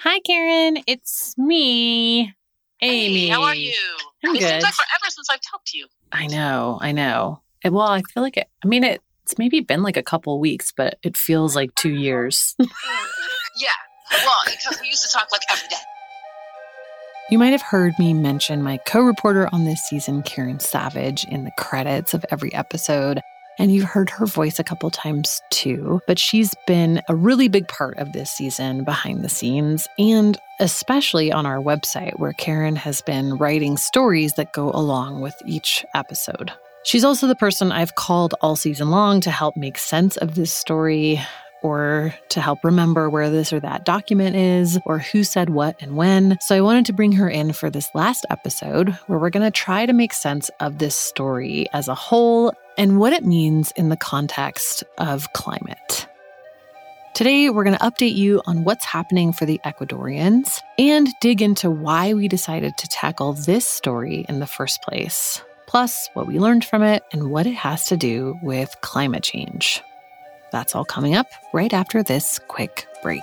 Hi, Karen. It's me, Amy. Hey, how are you? I'm it good. seems like forever since I've talked to you. I know. I know. And, Well, I feel like it. I mean, it, it's maybe been like a couple weeks, but it feels like two years. Yeah. Well, because we used to talk like every day. You might have heard me mention my co reporter on this season, Karen Savage, in the credits of every episode. And you've heard her voice a couple times too, but she's been a really big part of this season behind the scenes and especially on our website, where Karen has been writing stories that go along with each episode. She's also the person I've called all season long to help make sense of this story, or to help remember where this or that document is, or who said what and when. So I wanted to bring her in for this last episode where we're going to try to make sense of this story as a whole and what it means in the context of climate. Today, we're going to update you on what's happening for the Ecuadorians and dig into why we decided to tackle this story in the first place, plus what we learned from it and what it has to do with climate change. That's all coming up right after this quick break.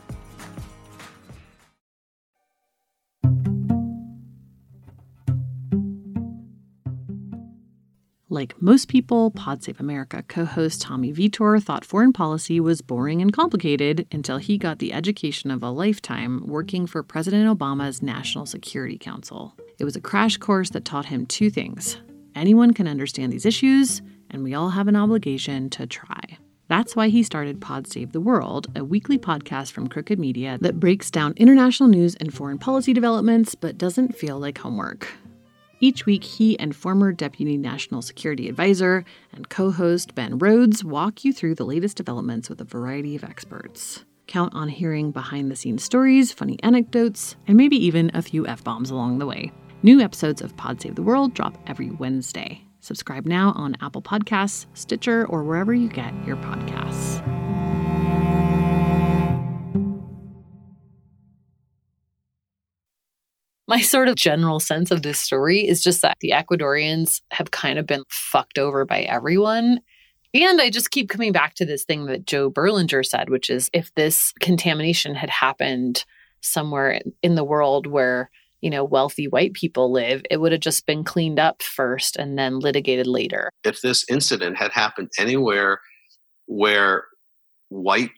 Like most people, Pod Save America co host Tommy Vietor thought foreign policy was boring and complicated until he got the education of a lifetime working for President Obama's National Security Council. It was a crash course that taught him two things anyone can understand these issues, and we all have an obligation to try. That's why he started Pod Save the World, a weekly podcast from Crooked Media that breaks down international news and foreign policy developments but doesn't feel like homework. Each week, he and former Deputy National Security Advisor and co host Ben Rhodes walk you through the latest developments with a variety of experts. Count on hearing behind the scenes stories, funny anecdotes, and maybe even a few F bombs along the way. New episodes of Pod Save the World drop every Wednesday. Subscribe now on Apple Podcasts, Stitcher, or wherever you get your podcasts. My sort of general sense of this story is just that the Ecuadorians have kind of been fucked over by everyone. And I just keep coming back to this thing that Joe Berlinger said, which is if this contamination had happened somewhere in the world where, you know, wealthy white people live, it would have just been cleaned up first and then litigated later. If this incident had happened anywhere where white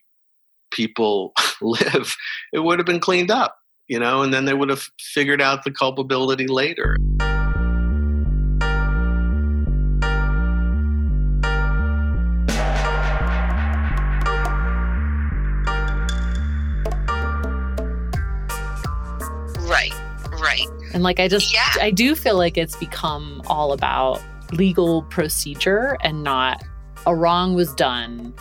people live, it would have been cleaned up, you know, and then they would have figured out the culpability later. Right, right. And like I just Yeah. I do feel like it's become all about legal procedure and not a wrong was done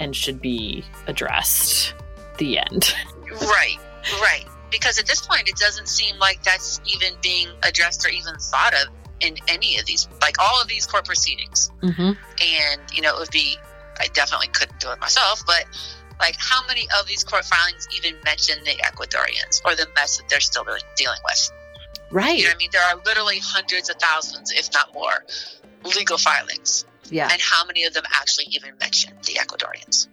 and should be addressed. The end. Right, right. Because at this point, it doesn't seem like that's even being addressed or even thought of in any of these, like all of these court proceedings. Mm-hmm. And, you know, it would be, I definitely couldn't do it myself, but like how many of these court filings even mention the Ecuadorians or the mess that they're still really dealing with? Right. You know I mean? There are literally hundreds of thousands, if not more, legal filings. Yeah, And how many of them actually even mention the Ecuadorians?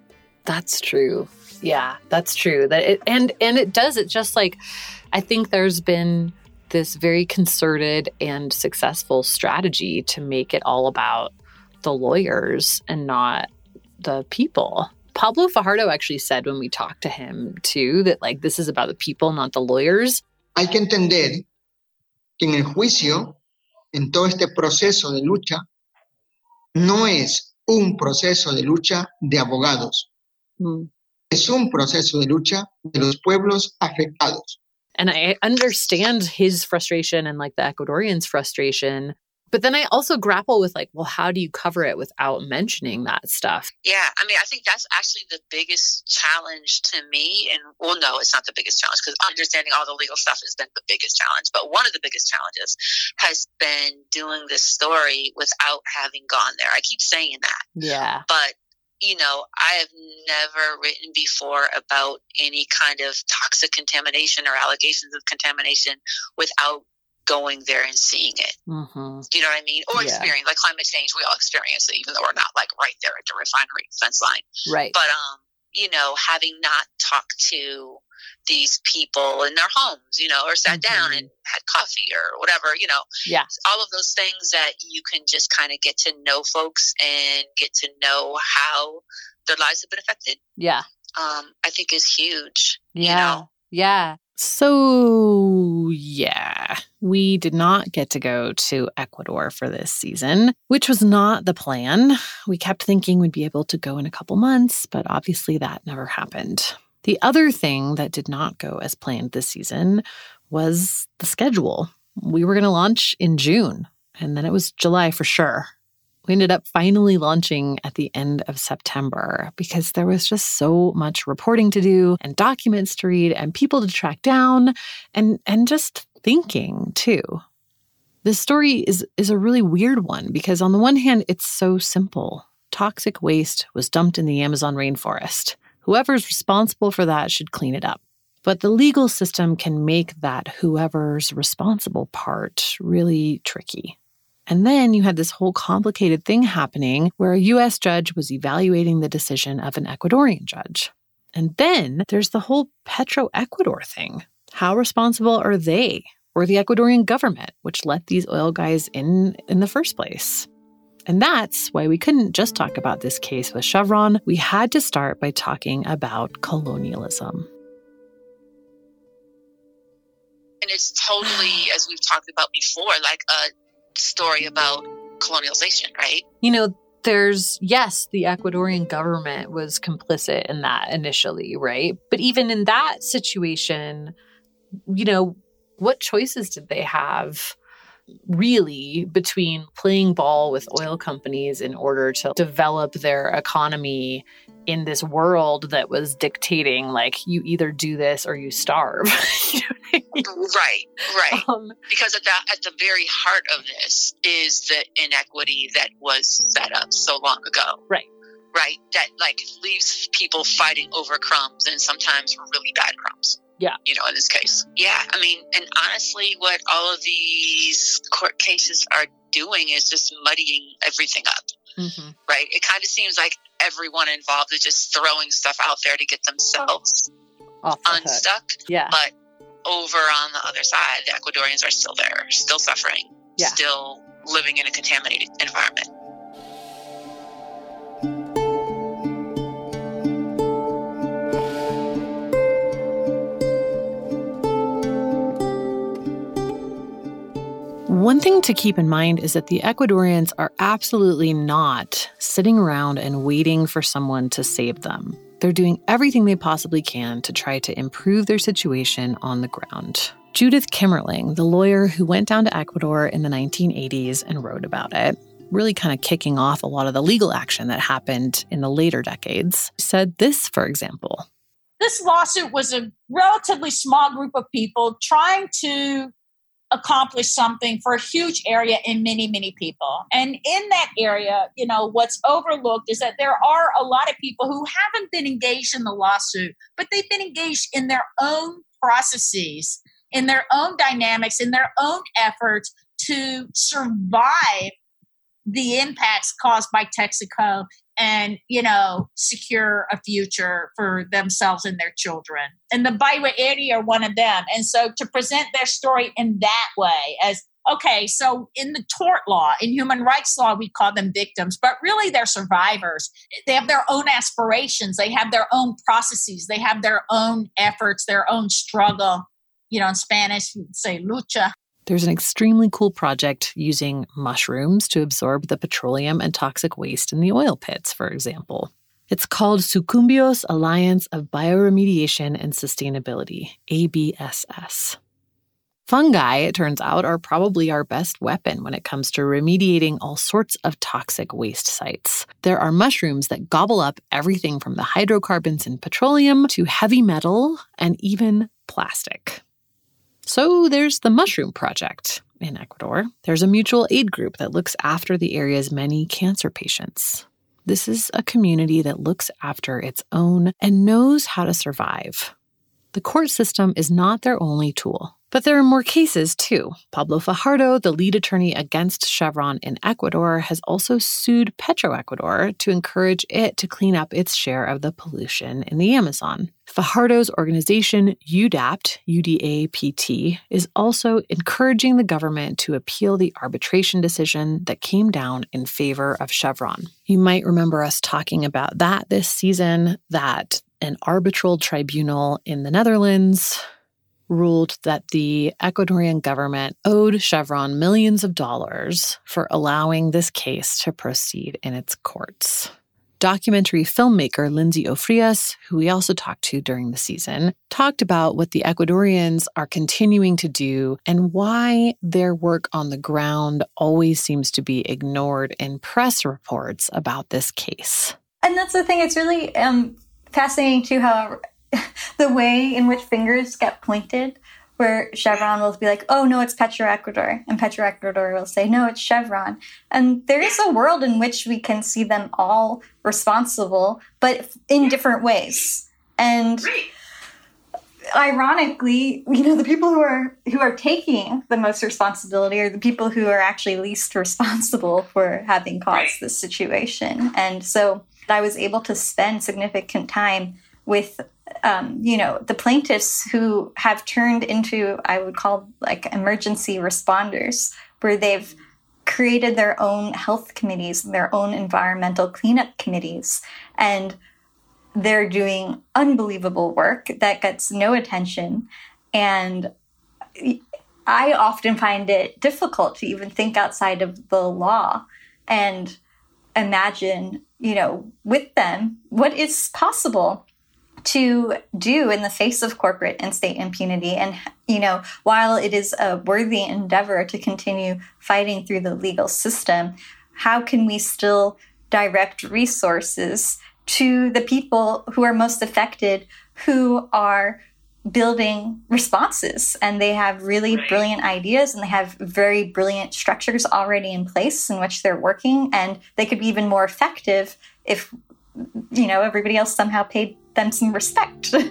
that's true. Yeah, that's true. That it and and it does it just like I think there's been this very concerted and successful strategy to make it all about the lawyers and not the people. Pablo Fajardo actually said when we talked to him too that like this is about the people, not the lawyers. Hay que entender que en el juicio, en todo este proceso de lucha, no es un proceso de lucha de abogados, mm. Es un proceso de lucha de los pueblos afectados. And I understand his frustration and like the Ecuadorians' frustration. But then I also grapple with like, well, how do you cover it without mentioning that stuff? Yeah, I mean, I think that's actually the biggest challenge to me. And well, no, it's not the biggest challenge because understanding all the legal stuff has been the biggest challenge. But one of the biggest challenges has been doing this story without having gone there. I keep saying that, Yeah. but you know, I have never written before about any kind of toxic contamination or allegations of contamination without going there and seeing it. Mm-hmm. Do you know what I mean? Or Yeah. experience like climate change. We all experience it, even though we're not like right there at the refinery fence line Right. but um you know having not talked to these people in their homes you know or sat down and had coffee or whatever you know yeah. all of those things that you can just kind of get to know folks and get to know how their lives have been affected Yeah. um i think is huge Yeah. know? Yeah. So, yeah, we did not get to go to Ecuador for this season, which was not the plan. We kept thinking we'd be able to go in a couple months, but obviously that never happened. The other thing that did not go as planned this season was the schedule. We were going to launch in June, and then it was July for sure. We ended up finally launching at the end of September because there was just so much reporting to do and documents to read and people to track down and and just thinking too. This story is is a really weird one because on the one hand it's so simple. Toxic waste was dumped in the Amazon rainforest. Whoever's responsible for that should clean it up. But the legal system can make that whoever's responsible part really tricky. And then you had this whole complicated thing happening where a US judge was evaluating the decision of an Ecuadorian judge. And then there's the whole Petro Ecuador thing. How responsible are they or the Ecuadorian government, which let these oil guys in in the first place? And that's why we couldn't just talk about this case with Chevron. We had to start by talking about colonialism. and it's totally as we've talked about before like a story about colonialization right you know, there's, yes, the Ecuadorian government was complicit in that initially, right? But even in that situation, you know, what choices did they have really between playing ball with oil companies in order to develop their economy in this world that was dictating, like, you either do this or you starve? you know I mean? right right Um, because at the at the very heart of this is the inequity that was set up so long ago Right. right that like leaves people fighting over crumbs and sometimes really bad crumbs Yeah. you know in this case yeah i mean and honestly what all of these court cases are doing is just muddying everything up mhm. right it kind of seems like everyone involved is just throwing stuff out there to get themselves the hook. unstuck Yeah. but over on the other side, the Ecuadorians are still there, still suffering, Yeah. still living in a contaminated environment. One thing to keep in mind is that the Ecuadorians are absolutely not sitting around and waiting for someone to save them. They're doing everything they possibly can to try to improve their situation on the ground. Judith Kimerling, the lawyer who went down to Ecuador in the 1980s and wrote about it, really kind of kicking off a lot of the legal action that happened in the later decades, said this, for example. This lawsuit was a relatively small group of people trying to accomplish something for a huge area in many, many people. And in that area, you know, what's overlooked is that there are a lot of people who haven't been engaged in the lawsuit, but they've been engaged in their own processes, in their own dynamics, in their own efforts to survive the impacts caused by Texaco and you know secure a future for themselves and their children. And the Baywa area are one of them. And so to present their story in that way as okay so in the tort law in human rights law we call them victims but really they're survivors. They have their own aspirations. They have their own processes. They have their own efforts their own struggle. You know in spanish we'd say lucha there's an extremely cool project using mushrooms to absorb the petroleum and toxic waste in the oil pits, for example. It's called Sucumbios Alliance of Bioremediation and Sustainability, ABSS. Fungi, it turns out, are probably our best weapon when it comes to remediating all sorts of toxic waste sites. There are mushrooms that gobble up everything from the hydrocarbons in petroleum to heavy metal and even plastic. So there's the Mushroom Project in Ecuador. There's a mutual aid group that looks after the area's many cancer patients. This is a community that looks after its own and knows how to survive. The court system is not their only tool. But there are more cases too. Pablo Fajardo, the lead attorney against Chevron in Ecuador, has also sued Petroecuador to encourage it to clean up its share of the pollution in the Amazon. Fajardo's organization, UDAPT, UDAPT, is also encouraging the government to appeal the arbitration decision that came down in favor of Chevron. You might remember us talking about that this season, that an arbitral tribunal in the Netherlands ruled that the Ecuadorian government owed Chevron millions of dollars for allowing this case to proceed in its courts. Documentary filmmaker Lindsay Ofrias, who we also talked to during the season, talked about what the Ecuadorians are continuing to do and why their work on the ground always seems to be ignored in press reports about this case. And that's the thing, it's really um, fascinating too how the way in which fingers get pointed, where Chevron will be like, oh, no, it's Petroecuador. And Petroecuador will say, no, it's Chevron. And there is a world in which we can see them all responsible, but in different ways. And ironically, you know, the people who are who are taking the most responsibility are the people who are actually least responsible for having caused this situation. And so I was able to spend significant time with um, you know the plaintiffs who have turned into i would call like emergency responders where they've created their own health committees their own environmental cleanup committees and they're doing unbelievable work that gets no attention. And i often find it difficult to even think outside of the law. And imagine you know with them what is possible to do in the face of corporate and state impunity. And, you know, while it is a worthy endeavor to continue fighting through the legal system, how can we still direct resources to the people who are most affected, who are building responses and they have really brilliant ideas and they have very brilliant structures already in place in which they're working and they could be even more effective if you know everybody else somehow paid them some respect.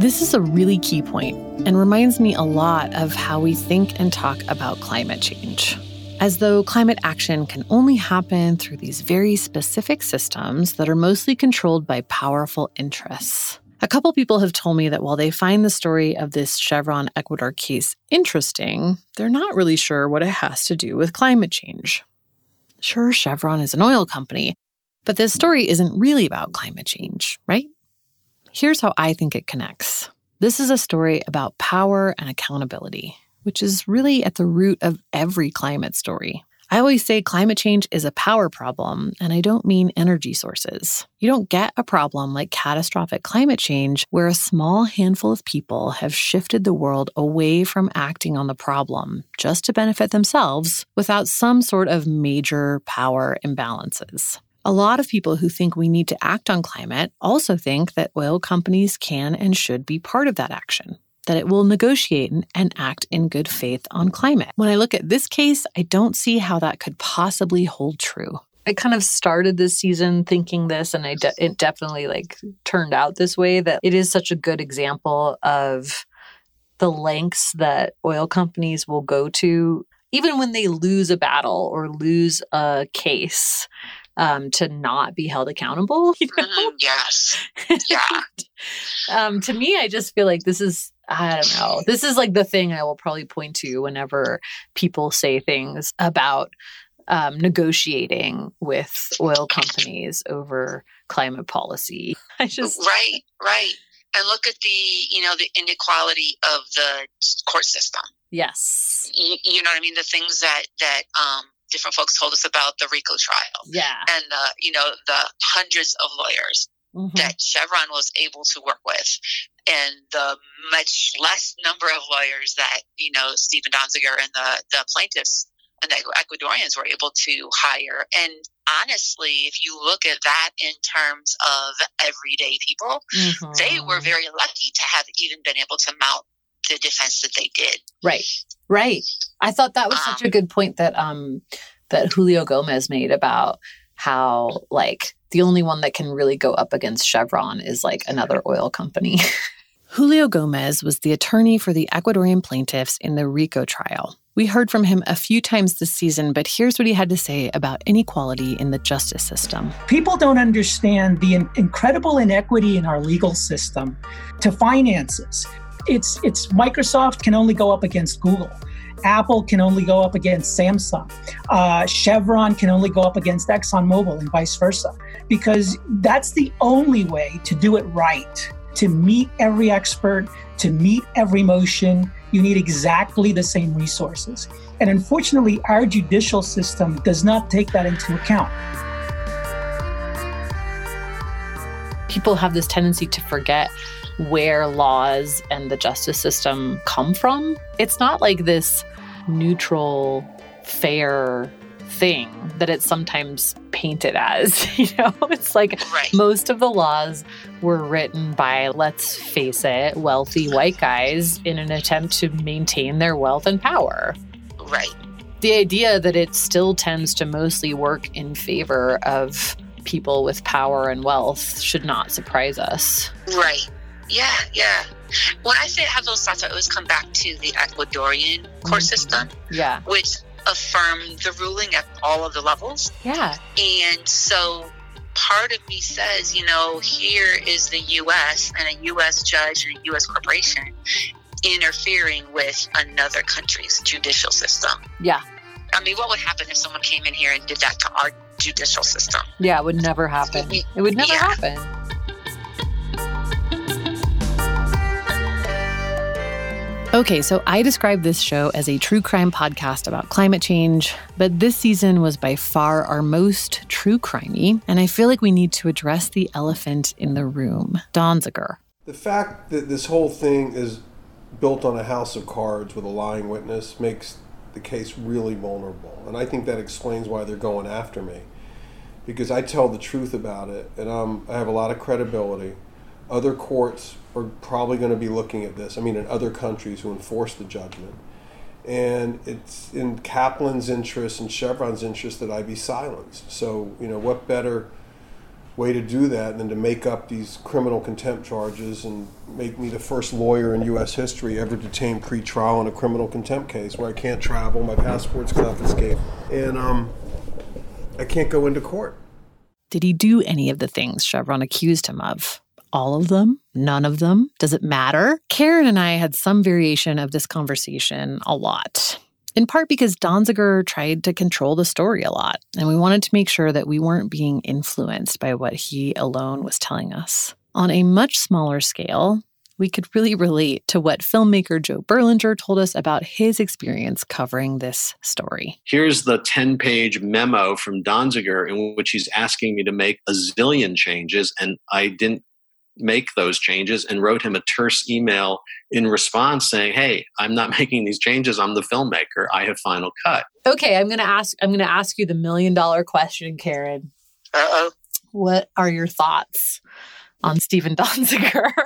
This is a really key point and reminds me a lot of how we think and talk about climate change. As though climate action can only happen through these very specific systems that are mostly controlled by powerful interests. A couple people have told me that while they find the story of this Chevron Ecuador case interesting, they're not really sure what it has to do with climate change. Sure, Chevron is an oil company, but this story isn't really about climate change, right? Here's how I think it connects. This is a story about power and accountability, which is really at the root of every climate story. I always say climate change is a power problem, and I don't mean energy sources. You don't get a problem like catastrophic climate change where a small handful of people have shifted the world away from acting on the problem just to benefit themselves without some sort of major power imbalances. A lot of people who think we need to act on climate also think that oil companies can and should be part of that action that it will negotiate and act in good faith on climate. When I look at this case, I don't see how that could possibly hold true. I kind of started this season thinking this, and I de- it definitely like turned out this way. That it is such a good example of the lengths that oil companies will go to, even when they lose a battle or lose a case, um, to not be held accountable. You know? mm, yes. Yeah. um, to me, I just feel like this is I don't know. This is like the thing I will probably point to whenever people say things about um, negotiating with oil companies over climate policy. I just right, right, and look at the you know the inequality of the court system. Yes, you, you know what I mean. The things that that um, different folks told us about the RICO trial. Yeah, and the you know the hundreds of lawyers Mm-hmm. that Chevron was able to work with, and the much less number of lawyers that you know Steven Donziger and the the plaintiffs and the Ecuadorians were able to hire. And honestly, if you look at that in terms of everyday people, mm-hmm. they were very lucky to have even been able to mount the defense that they did. Right, right. I thought that was um, such a good point that um that Julio Gomez made about how like the only one that can really go up against Chevron is like another oil company. Julio Gomez was the attorney for the Ecuadorian plaintiffs in the RICO trial. We heard from him a few times this season, but here's what he had to say about inequality in the justice system. People don't understand the in- incredible inequity in our legal system to finances. It's, it's Microsoft can only go up against Google. Apple can only go up against Samsung. Uh, Chevron can only go up against ExxonMobil and vice versa, because that's the only way to do it right. To meet every expert, to meet every motion, you need exactly the same resources. And unfortunately, our judicial system does not take that into account. People have this tendency to forget where laws and the justice system come from. It's not like this neutral, fair thing that it's sometimes painted as. You know, it's like right. most of the laws were written by, let's face it, wealthy white guys in an attempt to maintain their wealth and power. Right. The idea that it still tends to mostly work in favor of people with power and wealth should not surprise us. Right. Yeah, yeah. When I say have those thoughts, I always come back to the Ecuadorian court mm-hmm. system. Yeah. Which affirmed the ruling at all of the levels. Yeah. And so part of me says, you know, here is the U.S. and a U.S. judge and a U.S. corporation interfering with another country's judicial system. Yeah. I mean, what would happen if someone came in here and did that to our judicial system? Yeah, it would never happen. It would never yeah. happen. Okay, so I describe this show as a true crime podcast about climate change, but this season was by far our most true crimey, and I feel like we need to address the elephant in the room, Donziger. The fact that this whole thing is built on a house of cards with a lying witness makes the case really vulnerable, and I think that explains why they're going after me, because I tell the truth about it, and um, I have a lot of credibility. Other courts are probably going to be looking at this. I mean, in other countries who enforce the judgment. And it's in Kaplan's interest and Chevron's interest that I be silenced. So, you know, what better way to do that than to make up these criminal contempt charges and make me the first lawyer in U.S. history ever detained pre-trial in a criminal contempt case where I can't travel, my passport's confiscated, and um, I can't go into court. Did he do any of the things Chevron accused him of? All of them? None of them? Does it matter? Karen and I had some variation of this conversation a lot. In part because Donziger tried to control the story a lot, and we wanted to make sure that we weren't being influenced by what he alone was telling us. On a much smaller scale, we could really relate to what filmmaker Joe Berlinger told us about his experience covering this story. Here's the 10 page memo from Donziger in which he's asking me to make a zillion changes, and I didn't make those changes and wrote him a terse email in response saying, "Hey, I'm not making these changes. I'm the filmmaker. I have final cut." Okay, I'm going to ask I'm going to ask you the million dollar question, Karen. Uh-oh. What are your thoughts on Steven Donziger?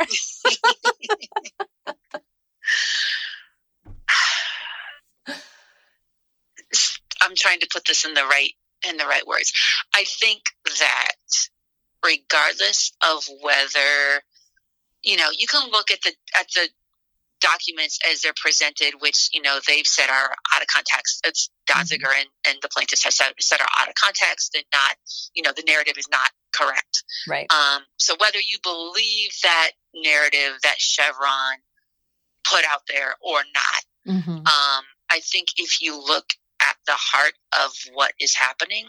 I'm trying to put this in the right in the right words. I think that regardless of whether you know you can look at the at the documents as they're presented which you know they've said are out of context it's Donziger mm-hmm. and, and the plaintiffs have said, said are out of context and not you know the narrative is not correct right um, so whether you believe that narrative that chevron put out there or not mm-hmm. um, i think if you look the heart of what is happening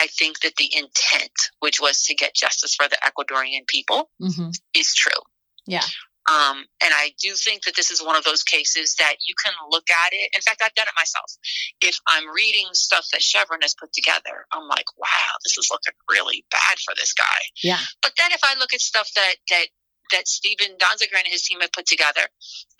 I think that the intent, which was to get justice for the Ecuadorian people, mm-hmm. is true. Yeah. Um, and I do think that this is one of those cases that you can look at it. In fact, I've done it myself. If I'm reading stuff that Chevron has put together, I'm like, wow, this is looking really bad for this guy. Yeah. But then if I look at stuff that that that Steven Donziger and his team have put together,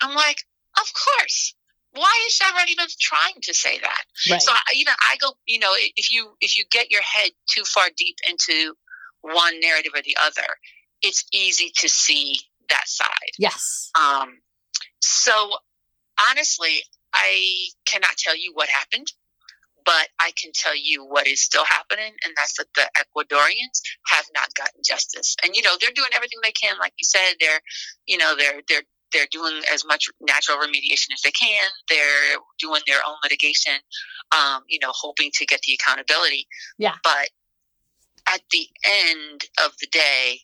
I'm like, of course, why is Chevron even trying to say that? Right. So I, even I go, you know, if you if you get your head too far deep into one narrative or the other, it's easy to see that side. Yes. Um. So honestly, I cannot tell you what happened, but I can tell you what is still happening, and that's that the Ecuadorians have not gotten justice. And you know, they're doing everything they can, like you said. They're, you know, they're they're they're doing as much natural remediation as they can. They're doing their own litigation, um, you know, hoping to get the accountability. Yeah. But at the end of the day,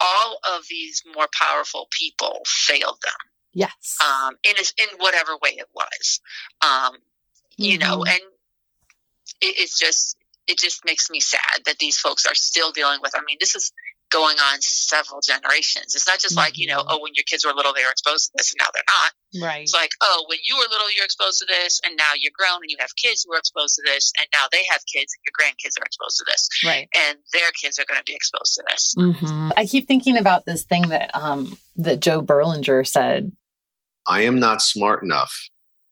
all of these more powerful people failed them. Yes. Um, in in whatever way it was, um, you mm-hmm. know, and it, it's just it just makes me sad that these folks are still dealing with. I mean, this is going on several generations. It's not just mm-hmm. like, you know, mm-hmm. oh, when your kids were little, they were exposed to this and now they're not. Right. It's like, oh, when you were little, you're exposed to this and now you're grown and you have kids who are exposed to this and now they have kids and your grandkids are exposed to this. Right. And their kids are going to be exposed to this. Mm-hmm. I keep thinking about this thing that, um, that Joe Berlinger said. I am not smart enough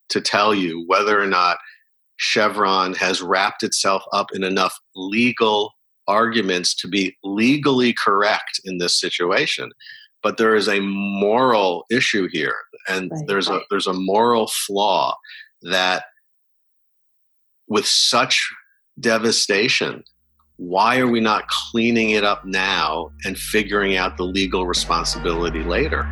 to tell you whether or not Chevron has wrapped itself up in enough legal arguments to be legally correct in this situation but there is a moral issue here and right, there's right. a there's a moral flaw that with such devastation why are we not cleaning it up now and figuring out the legal responsibility later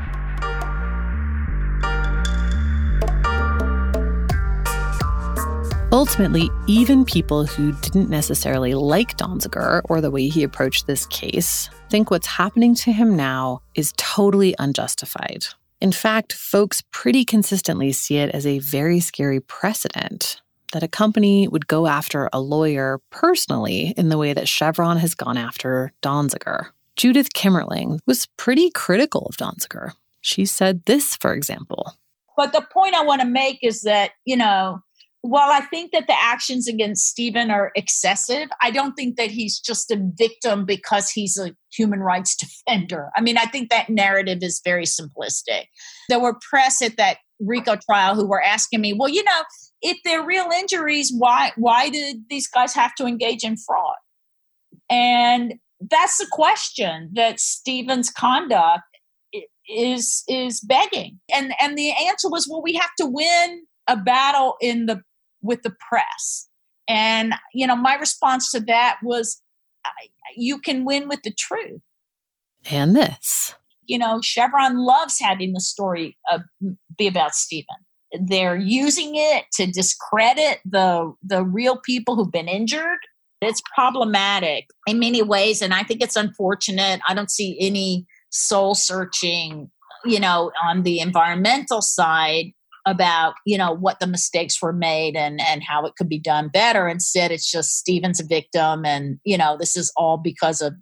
Ultimately, even people who didn't necessarily like Donziger or the way he approached this case think what's happening to him now is totally unjustified. In fact, folks pretty consistently see it as a very scary precedent that a company would go after a lawyer personally in the way that Chevron has gone after Donziger. Judith Kimerling was pretty critical of Donziger. She said this, for example. But the point I want to make is that, you know, while I think that the actions against Steven are excessive, I don't think that he's just a victim because he's a human rights defender. I mean, I think that narrative is very simplistic. There were press at that RICO trial who were asking me, well, you know, if they're real injuries, why why did these guys have to engage in fraud? And that's the question that Steven's conduct is is begging. And and the answer was, well, we have to win a battle in the with the press. And, you know, my response to that was you can win with the truth. And this. You know, Chevron loves having the story uh, be about Steven. They're using it to discredit the the real people who've been injured. It's problematic in many ways, and I think it's unfortunate. I don't see any soul searching, you know, on the environmental side about you know what the mistakes were made and and how it could be done better instead it's just steven's a victim and you know this is all because of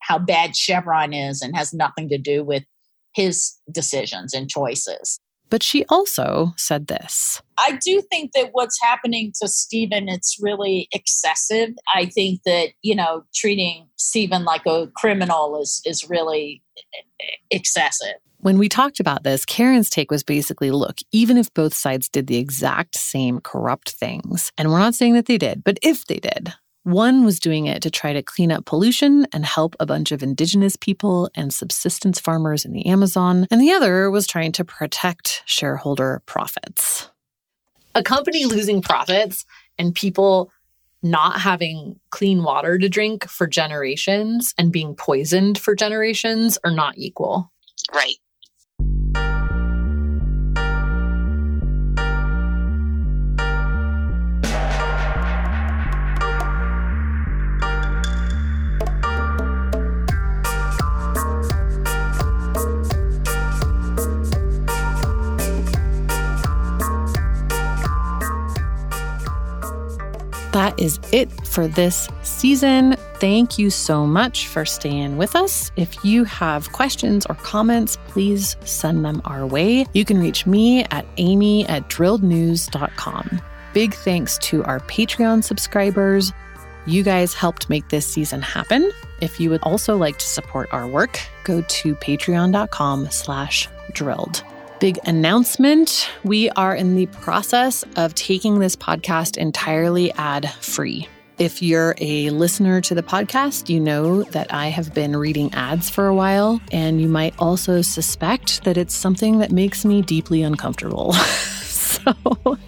how bad chevron is and has nothing to do with his decisions and choices. But she also said this. I do think that what's happening to Steven, it's really excessive. I think that, you know, treating Steven like a criminal is, is really excessive. When we talked about this, Karen's take was basically look, even if both sides did the exact same corrupt things, and we're not saying that they did, but if they did, one was doing it to try to clean up pollution and help a bunch of indigenous people and subsistence farmers in the Amazon, and the other was trying to protect shareholder profits. A company losing profits and people not having clean water to drink for generations and being poisoned for generations are not equal. Right. That is it for this season. Thank you so much for staying with us. If you have questions or comments, please send them our way. You can reach me at amy at drillednews.com. Big thanks to our Patreon subscribers. You guys helped make this season happen. If you would also like to support our work, go to patreon.com slash drilled big announcement. We are in the process of taking this podcast entirely ad free. If you're a listener to the podcast, you know that I have been reading ads for a while, and you might also suspect that it's something that makes me deeply uncomfortable. so,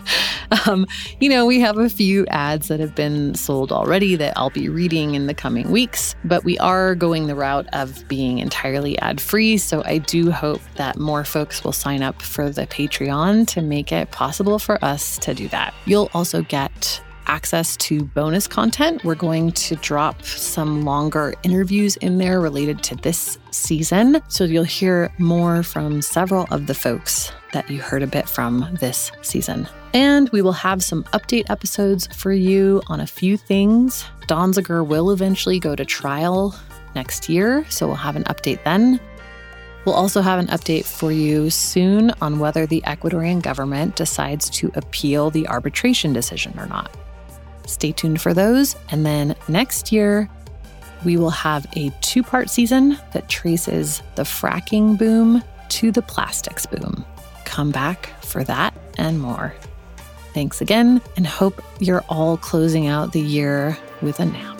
um, you know, we have a few ads that have been sold already that I'll be reading in the coming weeks, but we are going the route of being entirely ad free. So I do hope that more folks will sign up for the Patreon to make it possible for us to do that. You'll also get access to bonus content. We're going to drop some longer interviews in there related to this season. So you'll hear more from several of the folks that you heard a bit from this season. And we will have some update episodes for you on a few things. Donziger will eventually go to trial next year, so we'll have an update then. We'll also have an update for you soon on whether the Ecuadorian government decides to appeal the arbitration decision or not. Stay tuned for those. And then next year, we will have a two part season that traces the fracking boom to the plastics boom. Come back for that and more. Thanks again, and hope you're all closing out the year with a nap.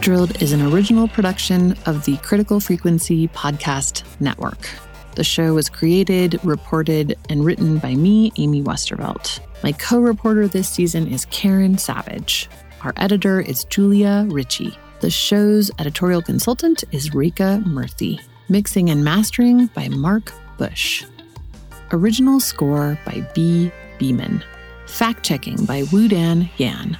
Drilled is an original production of the Critical Frequency Podcast Network. The show was created, reported, and written by me, Amy Westervelt. My co reporter this season is Karen Savage. Our editor is Julia Ritchie. The show's editorial consultant is Rika Murthy. Mixing and mastering by Mark Bush. Original score by B. Beeman. Fact checking by Wudan Yan.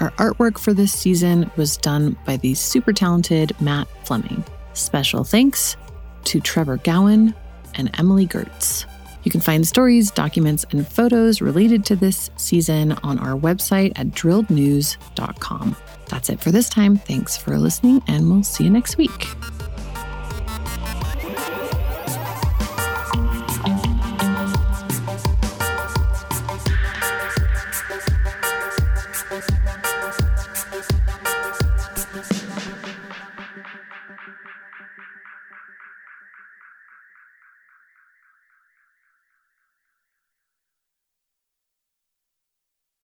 Our artwork for this season was done by the super talented Matt Fleming. Special thanks to Trevor Gowan and Emily Gertz. You can find stories, documents, and photos related to this season on our website at drillednews.com. That's it for this time. Thanks for listening, and we'll see you next week.